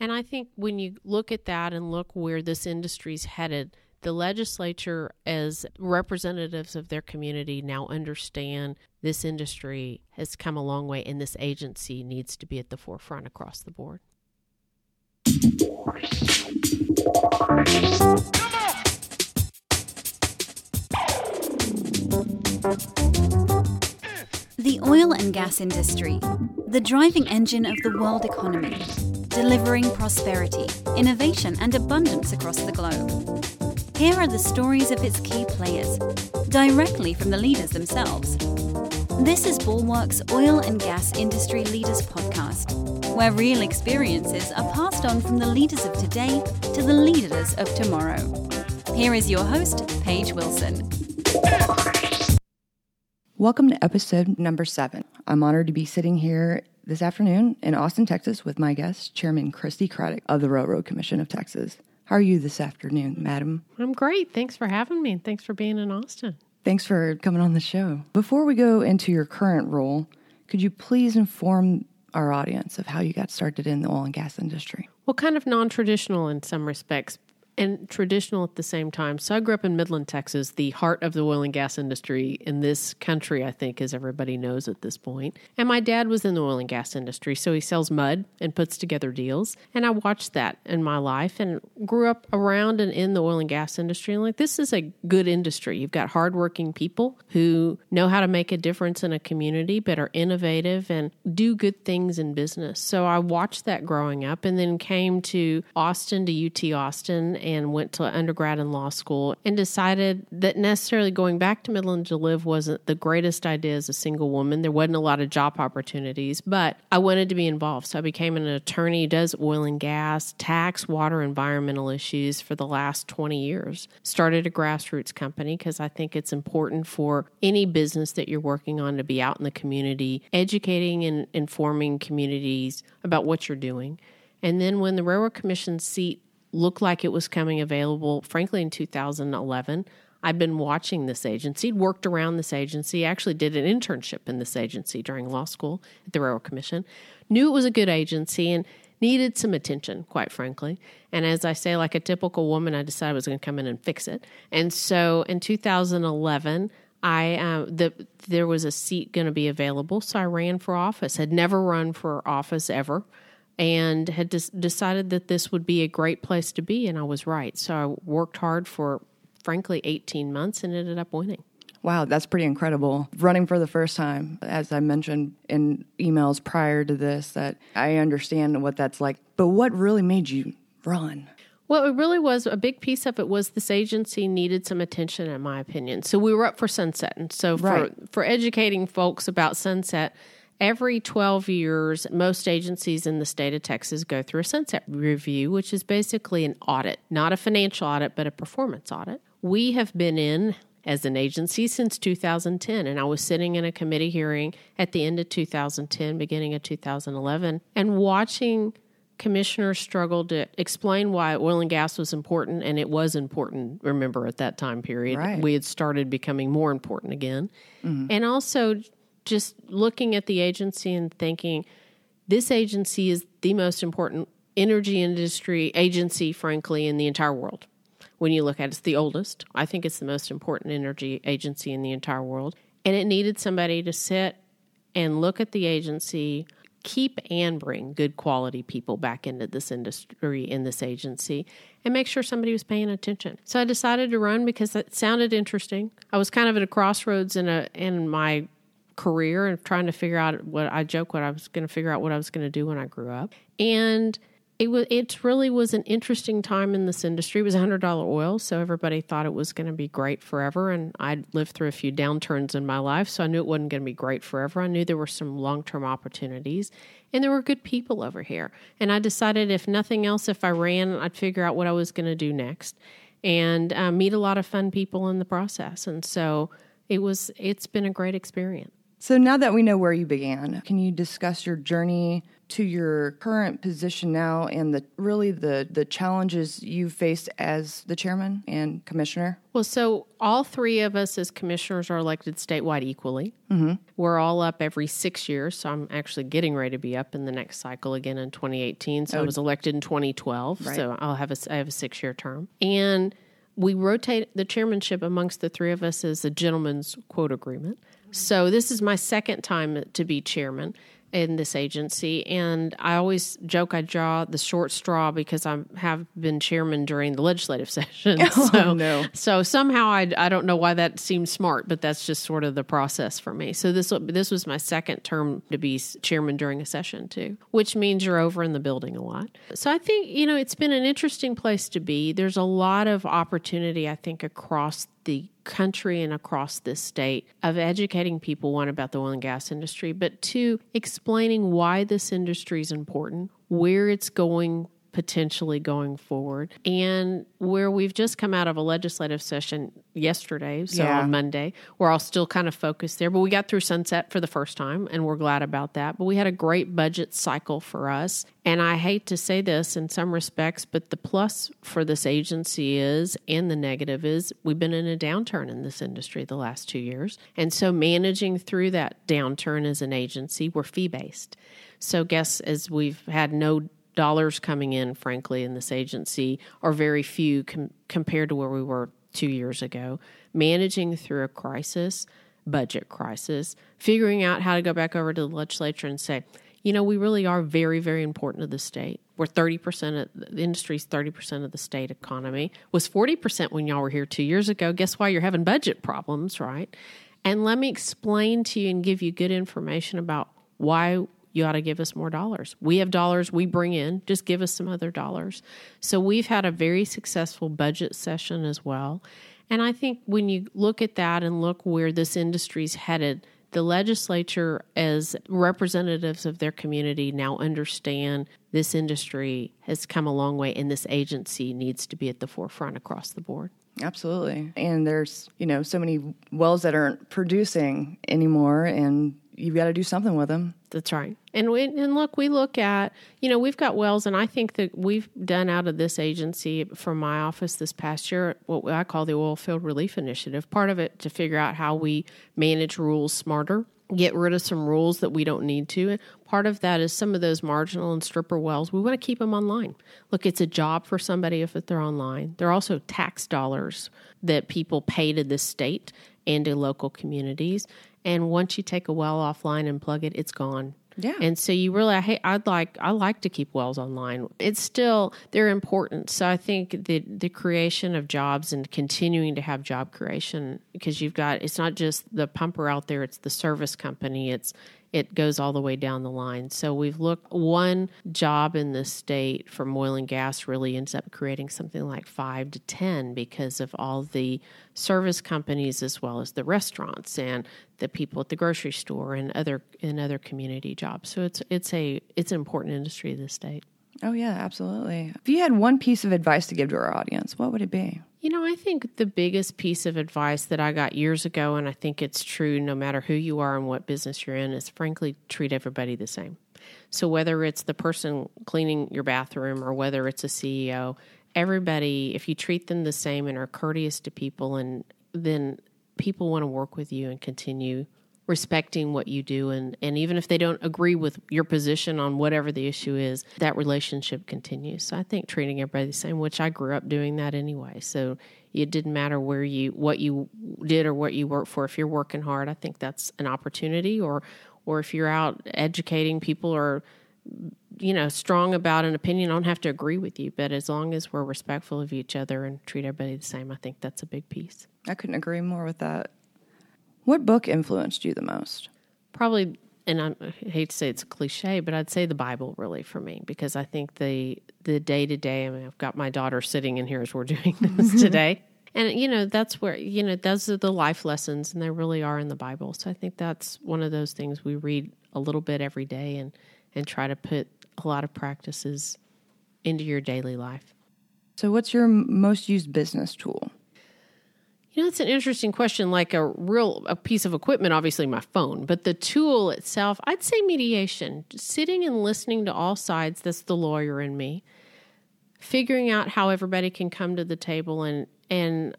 And I think when you look at that and look where this industry's headed, the legislature, as representatives of their community, now understand this industry has come a long way and this agency needs to be at the forefront across the board. The oil and gas industry, the driving engine of the world economy, delivering prosperity, innovation, and abundance across the globe. Here are the stories of its key players, directly from the leaders themselves. This is Bulwark's Oil and Gas Industry Leaders Podcast, where real experiences are passed on from the leaders of today to the leaders of tomorrow. Here is your host, Paige Wilson. Welcome to episode number seven. I'm honored to be sitting here this afternoon in Austin, Texas, with my guest, Chairman Christi Craddick of the Railroad Commission of Texas. How are you this afternoon, madam? I'm great. Thanks for having me. Thanks for being in Austin. Thanks for coming on the show. Before we go into your current role, could you please inform our audience of how you got started in the oil and gas industry? Well, kind of non traditional in some respects, and traditional at the same time. So I grew up in Midland, Texas, the heart of the oil and gas industry in this country, I think, as everybody knows at this point. And my dad was in the oil and gas industry, so he sells mud and puts together deals. And I watched that in my life and grew up around and in the oil and gas industry. And like, this is a good industry. You've got hardworking people who know how to make a difference in a community, but are innovative and do good things in business. So I watched that growing up and then came to Austin, to UT Austin and went to undergrad and law school and decided that necessarily going back to Midland to live wasn't the greatest idea as a single woman. There wasn't a lot of job opportunities, but I wanted to be involved. So I became an attorney does oil and gas, tax, water, environmental issues for the last 20 years. Started a grassroots company because I think it's important for any business that you're working on to be out in the community, educating and informing communities about what you're doing. And then when the Railroad Commission seat looked like it was coming available, frankly, in 2011. I'd been watching this agency, worked around this agency, actually did an internship in this agency during law school at the Railroad Commission, knew it was a good agency and needed some attention, quite frankly. And as I say, like a typical woman, I decided I was going to come in and fix it. And so in 2011, I uh, the there was a seat going to be available, so I ran for office. Had never run for office ever and had des- decided that this would be a great place to be, and I was right. So I worked hard for, frankly, 18 months and ended up winning. Wow, that's pretty incredible. Running for the first time, as I mentioned in emails prior to this, that I understand what that's like. But what really made you run? Well, it really was a big piece of it was this agency needed some attention, in my opinion. So we were up for Sunset, and so for Right. for educating folks about Sunset, every 12 years, most agencies in the state of Texas go through a sunset review, which is basically an audit, not a financial audit, but a performance audit. We have been in as an agency since 2010, and I was sitting in a committee hearing at the end of 2010, beginning of 2011, and watching commissioners struggle to explain why oil and gas was important, and it was important, remember, at that time period. Right. We had started becoming more important again. Mm-hmm. And also just looking at the agency and thinking this agency is the most important energy industry agency, frankly, in the entire world. When you look at it, it's the oldest. I think it's the most important energy agency in the entire world. And it needed somebody to sit and look at the agency, keep and bring good quality people back into this industry in this agency, and make sure somebody was paying attention. So I decided to run because it sounded interesting. I was kind of at a crossroads in a in my career and trying to figure out what I joke what I was going to figure out what I was going to do when I grew up. And it was it really was an interesting time in this industry. It was hundred dollar oil, so everybody thought it was going to be great forever. And I'd lived through a few downturns in my life, so I knew it wasn't going to be great forever. I knew there were some long term opportunities, and there were good people over here. And I decided, if nothing else, if I ran, I'd figure out what I was going to do next, and uh, meet a lot of fun people in the process. And so it was. It's been a great experience. So now that we know where you began, can you discuss your journey to your current position now and the really the the challenges you faced as the chairman and commissioner? Well, so all three of us as commissioners are elected statewide equally. Mm-hmm. We're all up every six years, so I'm actually getting ready to be up in the next cycle again in 2018. So oh. I was elected in 2012, right. so I'll have a I have a six year term and we rotate the chairmanship amongst the three of us as a gentleman's quote agreement. So this is my second time to be chairman in this agency, and I always joke I draw the short straw because I have been chairman during the legislative session. Oh, so, no. so somehow I, I don't know why that seems smart, but that's just sort of the process for me. So this this was my second term to be chairman during a session too, which means you're over in the building a lot. So I think you know it's been an interesting place to be. There's a lot of opportunity I think across the country and across this state of educating people one about the oil and gas industry but two explaining why this industry is important where it's going potentially going forward. And where we've just come out of a legislative session yesterday, so yeah. on Monday, we're all still kind of focused there. But we got through sunset for the first time, and we're glad about that. But we had a great budget cycle for us. And I hate to say this in some respects, but the plus for this agency is, and the negative is, we've been in a downturn in this industry the last two years. And so managing through that downturn as an agency, we're fee based. So, guess as we've had no dollars coming in, frankly, in this agency are very few com- compared to where we were two years ago. Managing through a crisis, budget crisis, figuring out how to go back over to the legislature and say, you know, we really are very, very important to the state. We're 30% of the industry's 30% of the state economy. Was 40% when y'all were here two years ago. Guess why you're having budget problems, right? And let me explain to you and give you good information about why you ought to give us more dollars. We have dollars we bring in, just give us some other dollars. So we've had a very successful budget session as well. And I think when you look at that and look where this industry's headed, the legislature, as representatives of their community, now understand this industry has come a long way and this agency needs to be at the forefront across the board. Absolutely. And there's, you know, so many wells that aren't producing anymore and you've got to do something with them. That's right. And we, and look, we look at you know we've got wells, and I think that we've done out of this agency from my office this past year what I call the oil field relief initiative. Part of it to figure out how we manage rules smarter, get rid of some rules that we don't need to. And part of that is some of those marginal and stripper wells. We want to keep them online. Look, it's a job for somebody if they're online. They're also tax dollars that people pay to the state and to local communities. And once you take a well offline and plug it, it's gone. Yeah. And so you really, I hate, I'd like, I like to keep wells online. It's still, they're important. So I think the, the creation of jobs and continuing to have job creation, because you've got, it's not just the pumper out there, it's the service company, it's, it goes all the way down the line. So we've looked one job in the state from oil and gas really ends up creating something like five to ten because of all the service companies as well as the restaurants and the people at the grocery store and other and other community jobs. So it's it's a it's an important industry in the state. Oh yeah, absolutely. If you had one piece of advice to give to our audience, what would it be? You know, I think the biggest piece of advice that I got years ago, and I think it's true no matter who you are and what business you're in, is frankly treat everybody the same. So whether it's the person cleaning your bathroom or whether it's a CEO, everybody, if you treat them the same and are courteous to people, and then people want to work with you and continue respecting what you do and, and even if they don't agree with your position on whatever the issue is that relationship continues. So i think treating everybody the same which i grew up doing that anyway. So it didn't matter where you what you did or what you worked for. If you're working hard i think that's an opportunity or or if you're out educating people or you know strong about an opinion i don't have to agree with you. But as long as we're respectful of each other and treat everybody the same i think that's a big piece. I couldn't agree more with that what book influenced you the most? Probably, and I hate to say it's a cliche, but I'd say the Bible really for me because I think the the day to day. I mean, I've got my daughter sitting in here as we're doing this today, and you know that's where you know those are the life lessons, and they really are in the Bible. So I think that's one of those things we read a little bit every day and and try to put a lot of practices into your daily life. So, what's your most used business tool? You know, it's an interesting question. Like a real a piece of equipment, obviously my phone, but the tool itself, I'd say mediation. Sitting and listening to all sides. That's the lawyer in me. Figuring out how everybody can come to the table and and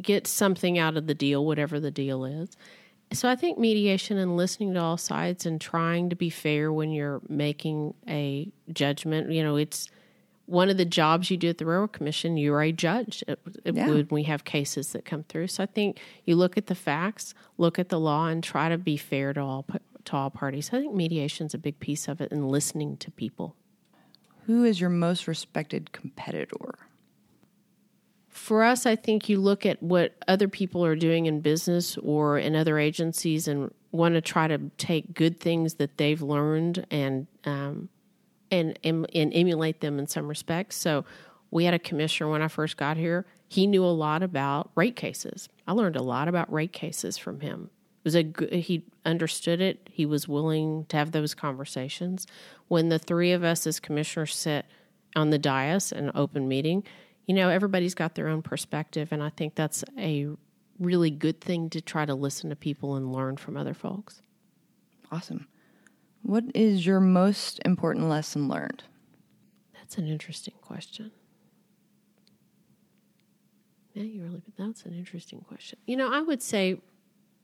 get something out of the deal, whatever the deal is. So I think mediation and listening to all sides and trying to be fair when you're making a judgment. You know, it's one of the jobs you do at the Railroad Commission, you're a judge yeah. when we have cases that come through. So I think you look at the facts, look at the law, and try to be fair to all to all parties. I think mediation is a big piece of it, and listening to people. Who is your most respected competitor? For us, I think you look at what other people are doing in business or in other agencies and want to try to take good things that they've learned and um, and, and, and emulate them in some respects. So we had a commissioner when I first got here. He knew a lot about rate cases. I learned a lot about rate cases from him. It was a he understood it. He was willing to have those conversations. When the three of us as commissioners sit on the dais in an open meeting, you know, everybody's got their own perspective, and I think that's a really good thing to try to listen to people and learn from other folks. Awesome. What is your most important lesson learned? That's an interesting question. Yeah, you really, but that's an interesting question. You know, I would say,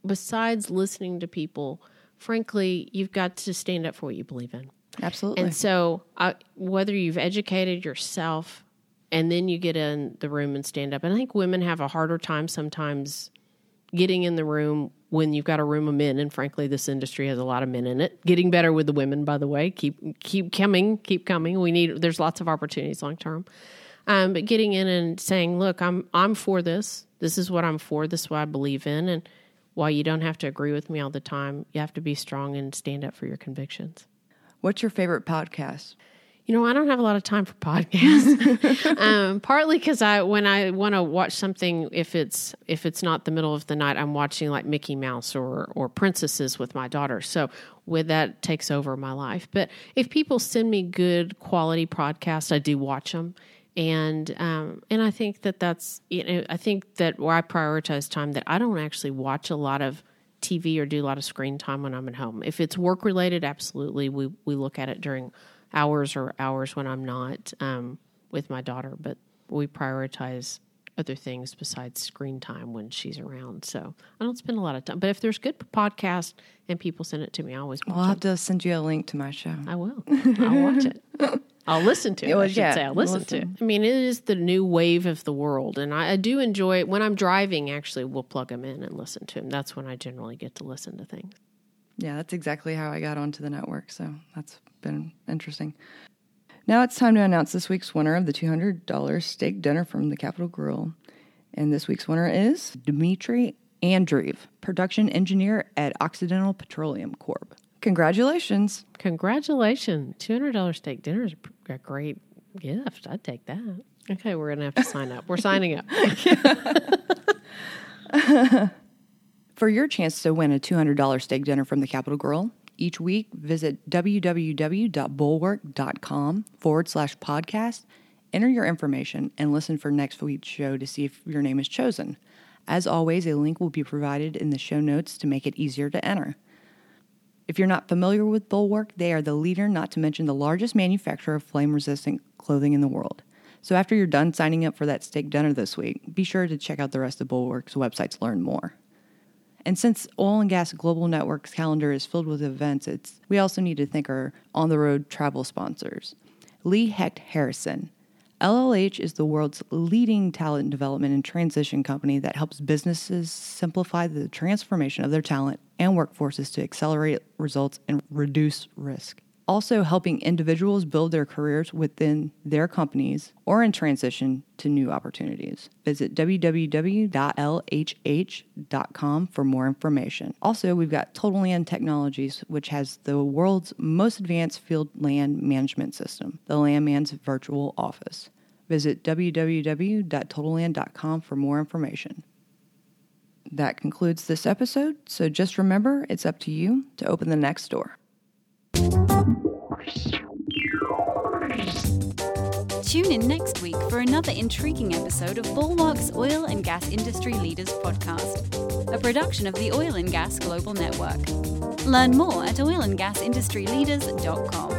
besides listening to people, frankly, you've got to stand up for what you believe in. Absolutely. And so, uh, whether you've educated yourself and then you get in the room and stand up, and I think women have a harder time sometimes getting in the room when you've got a room of men and frankly this industry has a lot of men in it. Getting better with the women by the way. Keep keep coming keep coming. We need there's lots of opportunities long term um, but getting in and saying look i'm i'm for this. This is what i'm for. This is what i believe in. And while you don't have to agree with me all the time you have to be strong and stand up for your convictions. What's your favorite podcast you know, I don't have a lot of time for podcasts. um, partly because I, when I want to watch something, if it's if it's not the middle of the night, I'm watching like Mickey Mouse or or princesses with my daughter. So with that takes over my life. But if people send me good quality podcasts, I do watch them. And um, and I think that that's you know I think that where I prioritize time that I don't actually watch a lot of TV or do a lot of screen time when I'm at home. If it's work related, absolutely we we look at it during hours or hours when I'm not um, with my daughter, but we prioritize other things besides screen time when she's around. So I don't spend a lot of time. But if there's good podcast and people send it to me, I always watch I'll have to send you a link to my show. I will. I'll watch it. I'll listen to it. I should yeah, say I'll listen, listen, to it. I mean, it is the new wave of the world, and I, I do enjoy it. When I'm driving, actually, we'll plug them in and listen to them. That's when I generally get to listen to things. Yeah, that's exactly how I got onto the network. So that's been interesting. Now it's time to announce this week's winner of the $200 steak dinner from the Capital Grille. And this week's winner is Dmitry Andreev, production engineer at Occidental Petroleum Corp. Congratulations. Congratulations. $200 steak dinner is a great gift. I'd take that. Okay, we're going to have to sign up. We're signing up. For your chance to win a $200 steak dinner from the Capital Grille, each week, visit www.bulwark.com forward slash podcast, enter your information, and listen for next week's show to see if your name is chosen. As always, a link will be provided in the show notes to make it easier to enter. If you're not familiar with Bulwark, they are the leader, not to mention the largest manufacturer of flame resistant clothing in the world. So after you're done signing up for that steak dinner this week, be sure to check out the rest of Bulwark's website to learn more. And since Oil and Gas Global Network's calendar is filled with events, it's, we also need to thank our on the road travel sponsors. Lee Hecht Harrison. LHH is the world's leading talent development and transition company that helps businesses simplify the transformation of their talent and workforces to accelerate results and reduce risk also helping individuals build their careers within their companies or in transition to new opportunities. Visit www.lhh.com for more information. Also, we've got Total Land Technologies, which has the world's most advanced field land management system, the Landman's Virtual Office. Visit www.totalland.com for more information. That concludes this episode, so just remember it's up to you to open the next door. Tune in next week for another intriguing episode of Bulwark's Oil and Gas Industry Leaders Podcast, a production of the Oil and Gas Global Network. Learn more at oilandgasindustryleaders.com.